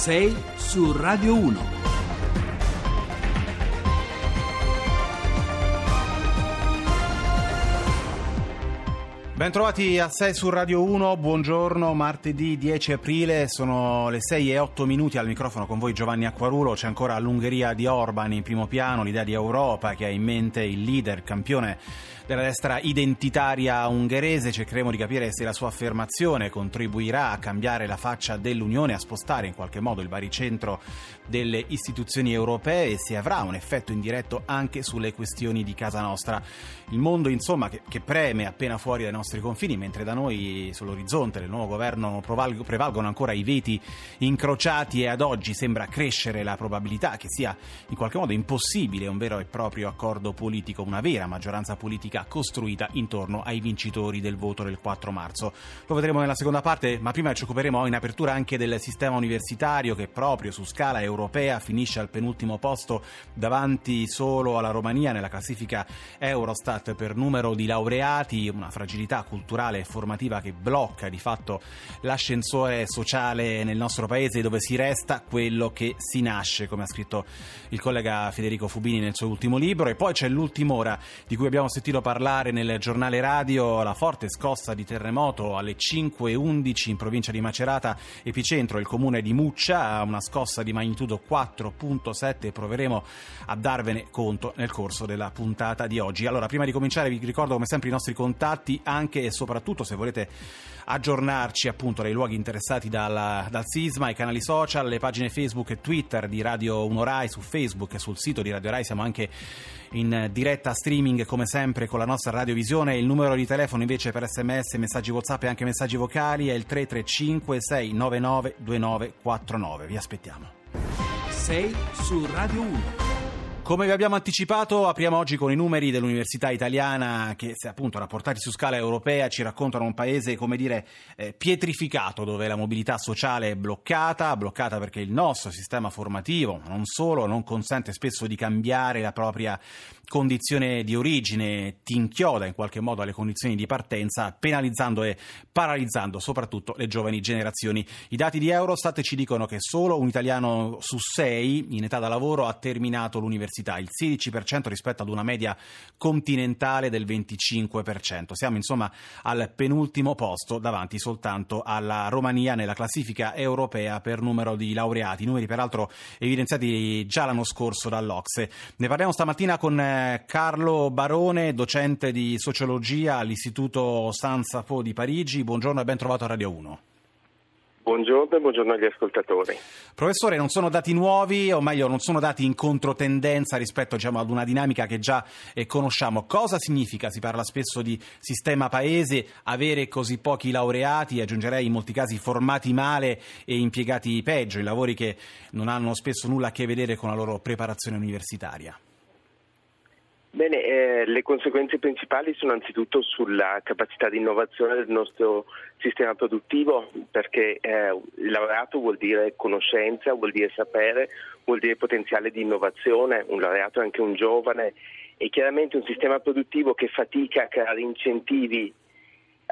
6 su Radio 1. Bentrovati a 6 su Radio 1, buongiorno, martedì 10 aprile, sono le 6 e 8 minuti al microfono con voi Giovanni Acquarulo, c'è ancora l'Ungheria di Orban in primo piano, l'idea di Europa che ha in mente il leader, campione della destra identitaria ungherese. Cercheremo di capire se la sua affermazione contribuirà a cambiare la faccia dell'Unione, a spostare in qualche modo il baricentro delle istituzioni europee e se avrà un effetto indiretto anche sulle questioni di casa nostra. Il mondo, insomma, che, che preme appena fuori dai nostri confini, mentre da noi sull'orizzonte del nuovo governo prevalgono ancora i veti incrociati e ad oggi sembra crescere la probabilità che sia in qualche modo impossibile un vero e proprio accordo politico, una vera maggioranza politica costruita intorno ai vincitori del voto del 4 marzo. Lo vedremo nella seconda parte, ma prima ci occuperemo in apertura anche del sistema universitario che proprio su scala europea finisce al penultimo posto davanti solo alla Romania nella classifica Eurostat per numero di laureati, una fragilità culturale e formativa che blocca di fatto l'ascensore sociale nel nostro paese dove si resta quello che si nasce, come ha scritto il collega Federico Fubini nel suo ultimo libro. E poi c'è l'ultima ora di cui abbiamo sentito parlare nel giornale radio la forte scossa di terremoto alle 5.11 in provincia di Macerata, epicentro il comune di Muccia, una scossa di magnitudo 4.7 proveremo a darvene conto nel corso della puntata di oggi. Allora, prima di cominciare vi ricordo come sempre i nostri contatti, anche e soprattutto se volete aggiornarci appunto dai luoghi interessati dal, dal sisma, i canali social, le pagine Facebook e Twitter di Radio 1 Rai su Facebook e sul sito di Radio Rai siamo anche in diretta streaming come sempre con la nostra radiovisione. Il numero di telefono invece per sms, messaggi whatsapp e anche messaggi vocali è il 335 699 2949. Vi aspettiamo. 6 su Radio 1. Come vi abbiamo anticipato, apriamo oggi con i numeri dell'Università Italiana che, appunto rapportati su scala europea, ci raccontano un paese, come dire, eh, pietrificato, dove la mobilità sociale è bloccata, bloccata perché il nostro sistema formativo, ma non solo, non consente spesso di cambiare la propria condizione di origine, ti inchioda in qualche modo alle condizioni di partenza, penalizzando e paralizzando soprattutto le giovani generazioni. I dati di Eurostat ci dicono che solo un italiano su sei in età da lavoro ha terminato l'università università, il 16% rispetto ad una media continentale del 25%. Siamo insomma al penultimo posto davanti soltanto alla Romania nella classifica europea per numero di laureati, numeri peraltro evidenziati già l'anno scorso dall'Ocse. Ne parliamo stamattina con eh, Carlo Barone, docente di sociologia all'Istituto San Sapò di Parigi. Buongiorno e ben trovato a Radio 1. Buongiorno e buongiorno agli ascoltatori. Professore, non sono dati nuovi, o meglio, non sono dati in controtendenza rispetto diciamo, ad una dinamica che già eh, conosciamo. Cosa significa, si parla spesso di sistema paese, avere così pochi laureati, aggiungerei in molti casi formati male e impiegati peggio, in lavori che non hanno spesso nulla a che vedere con la loro preparazione universitaria? Bene, eh, le conseguenze principali sono anzitutto sulla capacità di innovazione del nostro sistema produttivo, perché eh, laureato vuol dire conoscenza, vuol dire sapere, vuol dire potenziale di innovazione, un laureato è anche un giovane e chiaramente un sistema produttivo che fatica a creare incentivi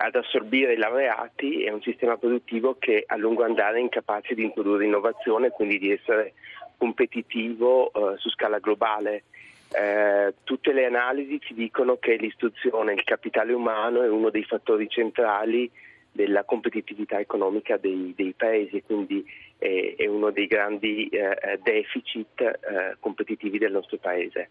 ad assorbire i laureati è un sistema produttivo che a lungo andare è incapace di introdurre innovazione e quindi di essere competitivo eh, su scala globale. Eh, tutte le analisi ci dicono che l'istruzione, il capitale umano è uno dei fattori centrali della competitività economica dei, dei paesi, quindi è, è, uno dei grandi eh, deficit eh, competitivi del nostro paese.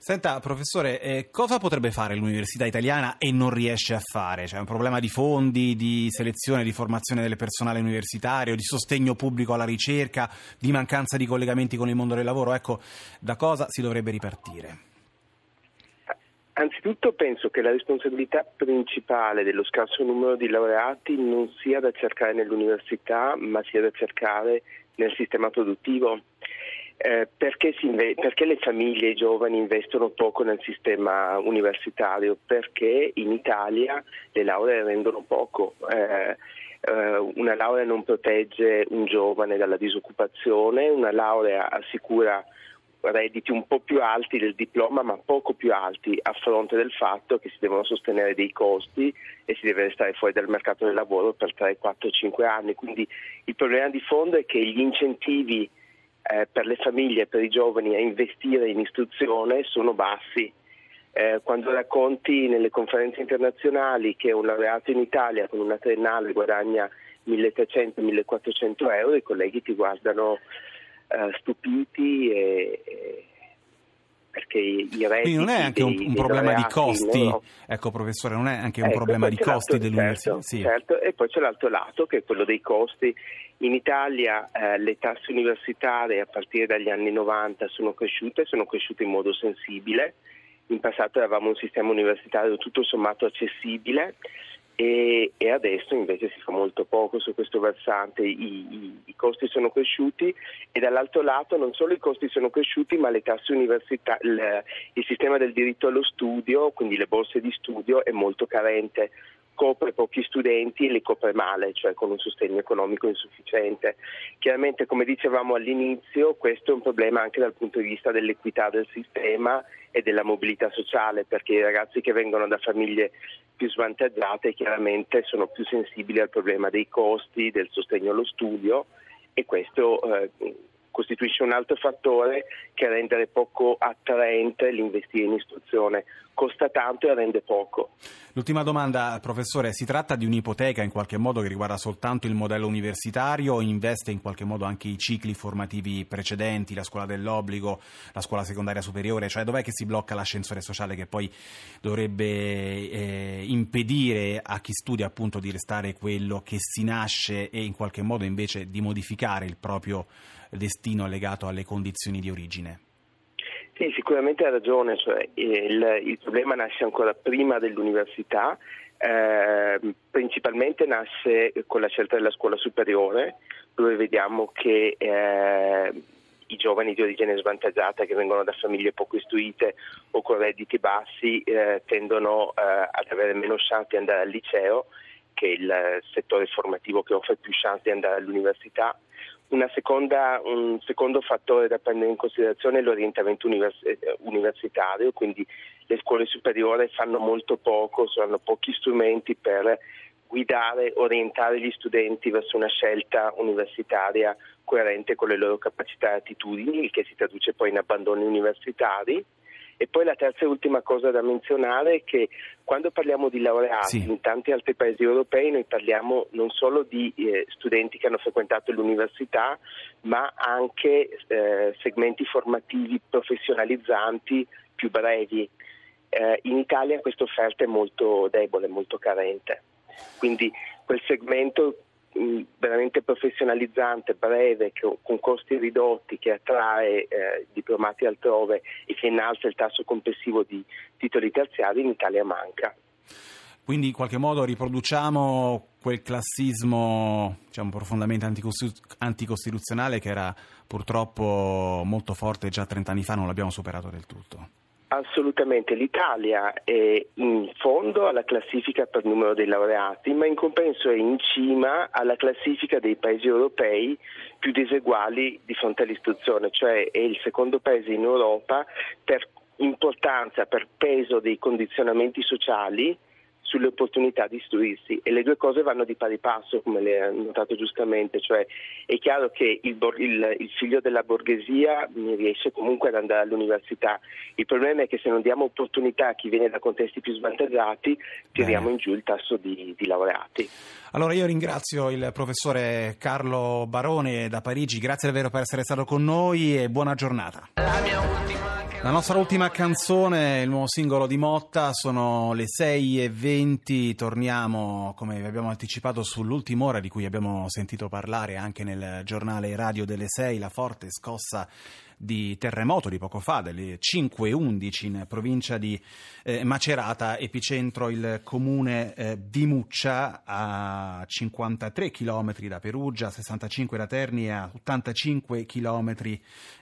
Senta, professore, eh, cosa potrebbe fare l'università italiana e non riesce a fare? C'è un problema di fondi, di selezione, di formazione del personale universitario, di sostegno pubblico alla ricerca, di mancanza di collegamenti con il mondo del lavoro? Ecco, da cosa si dovrebbe ripartire? Anzitutto penso che la responsabilità principale dello scarso numero di laureati non sia da cercare nell'università, ma sia da cercare nel sistema produttivo. Eh, perché, inve- perché, le famiglie e i giovani investono poco nel sistema universitario? Perché in Italia le lauree rendono poco. Eh, eh, una laurea non protegge un giovane dalla disoccupazione, una laurea assicura redditi un po' più alti del diploma ma poco più alti a fronte del fatto che si devono sostenere dei costi e si deve restare fuori dal mercato del lavoro per 3, 4, 5 anni. Quindi il problema di fondo è che gli incentivi eh, per le famiglie e per i giovani a investire in istruzione sono bassi. Eh, quando racconti nelle conferenze internazionali che un laureato in Italia con una triennale guadagna 1300-1400 euro, i colleghi ti guardano eh, stupiti e perché i redditi Quindi non è anche un, un problema di costi, no? ecco professore, non è anche un ecco, problema di costi dell'università? Certo, sì. certo, e poi c'è l'altro lato che è quello dei costi. In Italia eh, le tasse universitarie a partire dagli anni 90 sono cresciute, sono cresciute in modo sensibile. In passato avevamo un sistema universitario tutto sommato accessibile e, e, adesso invece si fa molto poco su questo versante, I, i, i, costi sono cresciuti e dall'altro lato non solo i costi sono cresciuti ma le tasse universitarie, il, il sistema del diritto allo studio, quindi le borse di studio è molto carente copre pochi studenti e li copre male, cioè con un sostegno economico insufficiente. Chiaramente, come dicevamo all'inizio, questo è un problema anche dal punto di vista dell'equità del sistema e della mobilità sociale, perché i ragazzi che vengono da famiglie più svantaggiate chiaramente sono più sensibili al problema dei costi, del sostegno allo studio e questo eh, costituisce un altro fattore che rende poco attraente l'investire in istruzione. Costa tanto e rende poco. L'ultima domanda, professore, si tratta di un'ipoteca in qualche modo che riguarda soltanto il modello universitario o investe in qualche modo anche i cicli formativi precedenti, la scuola dell'obbligo, la scuola secondaria superiore? Cioè dov'è che si blocca l'ascensore sociale che poi dovrebbe eh, impedire a chi studia appunto di restare quello che si nasce e in qualche modo invece di modificare il proprio destino legato alle condizioni di origine. Sì, sicuramente ha ragione, cioè, il, il, problema nasce ancora prima dell'università, eh, principalmente nasce con la scelta della scuola superiore, dove vediamo che eh, i giovani di origine svantaggiata che vengono da famiglie poco istruite o con redditi bassi eh, tendono eh, ad avere meno chance di andare al liceo, che è il settore formativo che offre più chance di andare all'università Seconda, un secondo fattore da prendere in considerazione è l'orientamento univers- eh, universitario, quindi le scuole superiori fanno molto poco, hanno pochi strumenti per guidare, orientare gli studenti verso una scelta universitaria coerente con le loro capacità e attitudini, il che si traduce poi in abbandoni universitari. E poi la terza e ultima cosa da menzionare è che quando parliamo di laureati sì. in tanti altri paesi europei noi parliamo non solo di eh, studenti che hanno frequentato l'università, ma anche eh, segmenti formativi professionalizzanti più brevi. Eh, in Italia questa offerta è molto debole, molto carente. Quindi quel segmento veramente professionalizzante, breve, con costi ridotti, che attrae eh, diplomati altrove e che innalza il tasso complessivo di titoli terziari, in Italia manca. Quindi in qualche modo riproduciamo quel classismo diciamo, profondamente anticostituzionale che era purtroppo molto forte già 30 anni fa, non l'abbiamo superato del tutto. Assolutamente, l'Italia è in fondo alla classifica per numero dei laureati, ma in compenso è in cima alla classifica dei paesi europei più diseguali di fronte all'istruzione, cioè è il secondo paese in Europa per importanza, per peso dei condizionamenti sociali sulle opportunità di istruirsi e le due cose vanno di pari passo, come lei ha notato giustamente, cioè è chiaro che il, il, il, figlio della borghesia riesce comunque ad andare all'università, il problema è che se non diamo opportunità a chi viene da contesti più svantaggiati tiriamo Bene. in giù il tasso di, di laureati. Allora io ringrazio il professore Carlo Barone da Parigi, grazie davvero per essere stato con noi e buona giornata. La nostra ultima canzone, il nuovo singolo di Motta, sono le 6 e 20, torniamo come vi abbiamo anticipato sull'ultima ora di cui abbiamo sentito parlare anche nel giornale radio delle 6, la forte scossa di terremoto di poco fa, delle 5.11 in provincia di eh, Macerata, epicentro il comune eh, di Muccia a 53 km da Perugia, 65 da Terni e a 85 km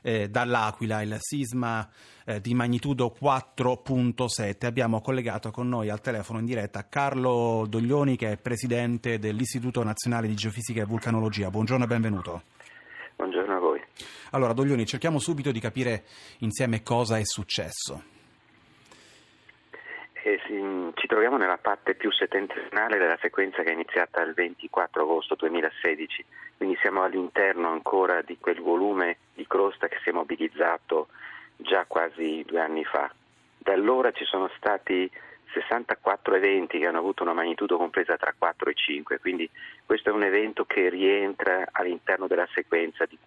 eh, dall'Aquila, il sisma eh, di magnitudo 4.7. Abbiamo collegato con noi al telefono in diretta Carlo Doglioni che è presidente dell'Istituto Nazionale di Geofisica e Vulcanologia. Buongiorno e benvenuto. Buongiorno. Allora, Doglioni, cerchiamo subito di capire insieme cosa è successo. Eh, sì, ci troviamo nella parte più settentrionale della sequenza che è iniziata il 24 agosto 2016, quindi siamo all'interno ancora di quel volume di crosta che si è mobilizzato già quasi due anni fa. Da allora ci sono stati 64 eventi che hanno avuto una magnitudo compresa tra 4 e 5, quindi questo è un evento che rientra all'interno della sequenza stiamo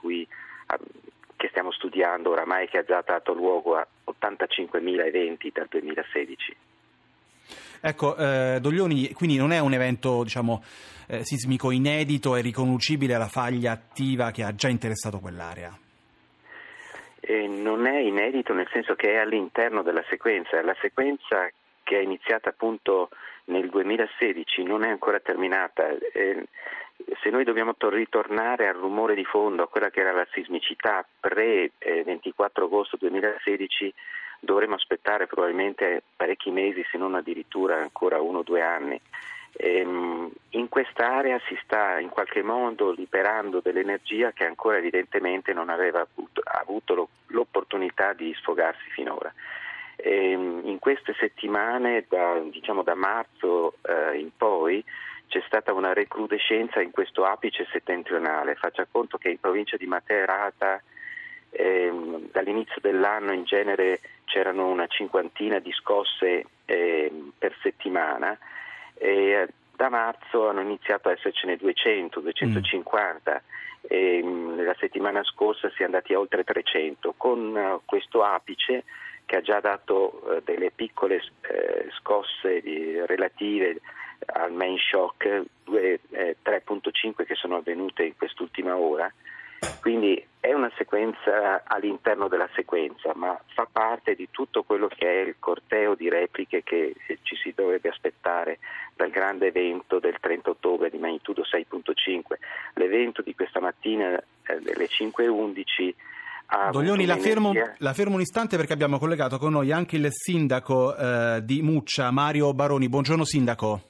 oramai che ha già dato luogo a 85.000 eventi dal 2016. Ecco, eh, Doglioni, quindi non è un evento diciamo, eh, sismico inedito e riconducibile alla faglia attiva che ha già interessato quell'area? Eh, non è inedito nel senso che è all'interno della sequenza, la sequenza che è iniziata appunto nel 2016 non è ancora terminata. Eh, se noi dobbiamo to- ritornare al rumore di fondo, a quella che era la sismicità pre-24 agosto 2016, dovremo aspettare probabilmente parecchi mesi, se non addirittura ancora uno o due anni. Ehm, in quest'area si sta in qualche modo liberando dell'energia che ancora evidentemente non aveva avuto, avuto l'opportunità di sfogarsi finora. Ehm, in queste settimane, da, diciamo da marzo eh, in poi, c'è stata una recrudescenza in questo apice settentrionale. Faccia conto che in provincia di Materata ehm, dall'inizio dell'anno in genere c'erano una cinquantina di scosse ehm, per settimana e da marzo hanno iniziato a essercene 200, 250. Mm. E, la settimana scorsa si è andati a oltre 300 con uh, questo apice che ha già dato eh, delle piccole eh, scosse di, relative al main shock, due, eh, 3.5 che sono avvenute in quest'ultima ora. Quindi è una sequenza all'interno della sequenza, ma fa parte di tutto quello che è il corteo di repliche che ci si dovrebbe aspettare dal grande evento del 30 ottobre di magnitudo 6.5. L'evento di questa mattina eh, delle 5.11 Doglioni, la fermo, la fermo, un istante perché abbiamo collegato con noi anche il sindaco eh, di Muccia, Mario Baroni. Buongiorno sindaco.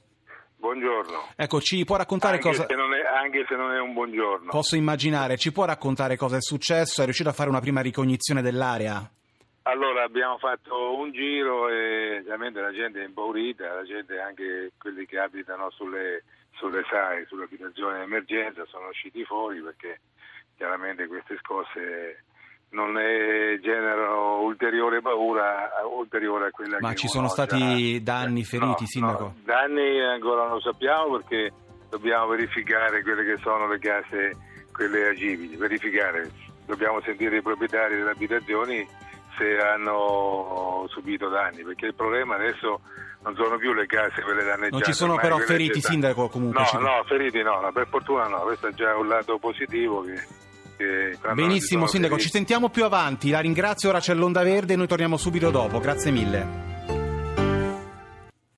Buongiorno. Ecco, ci può raccontare anche cosa... Se è, anche se non è un buongiorno. Posso immaginare, ci può raccontare cosa è successo? È riuscito a fare una prima ricognizione dell'area? Allora, abbiamo fatto un giro e ovviamente la gente è impaurita, la gente, anche quelli che abitano sulle, sulle SAE, sulle abitazioni di emergenza, sono usciti fuori perché chiaramente queste scosse non ne generano ulteriore paura ulteriore a quella Ma che ci sono stati già... danni, feriti, no, sindaco? No, danni ancora non lo sappiamo perché dobbiamo verificare quelle che sono le case, quelle agibili, verificare, dobbiamo sentire i proprietari delle abitazioni se hanno subito danni, perché il problema adesso non sono più le case quelle danneggiate. Non ci sono però feriti, sindaco, comunque? No, ci... no, feriti no, no, per fortuna no, questo è già un lato positivo che Benissimo, Sindaco, ci sentiamo più avanti. La ringrazio, ora c'è l'Onda Verde e noi torniamo subito dopo. Grazie mille.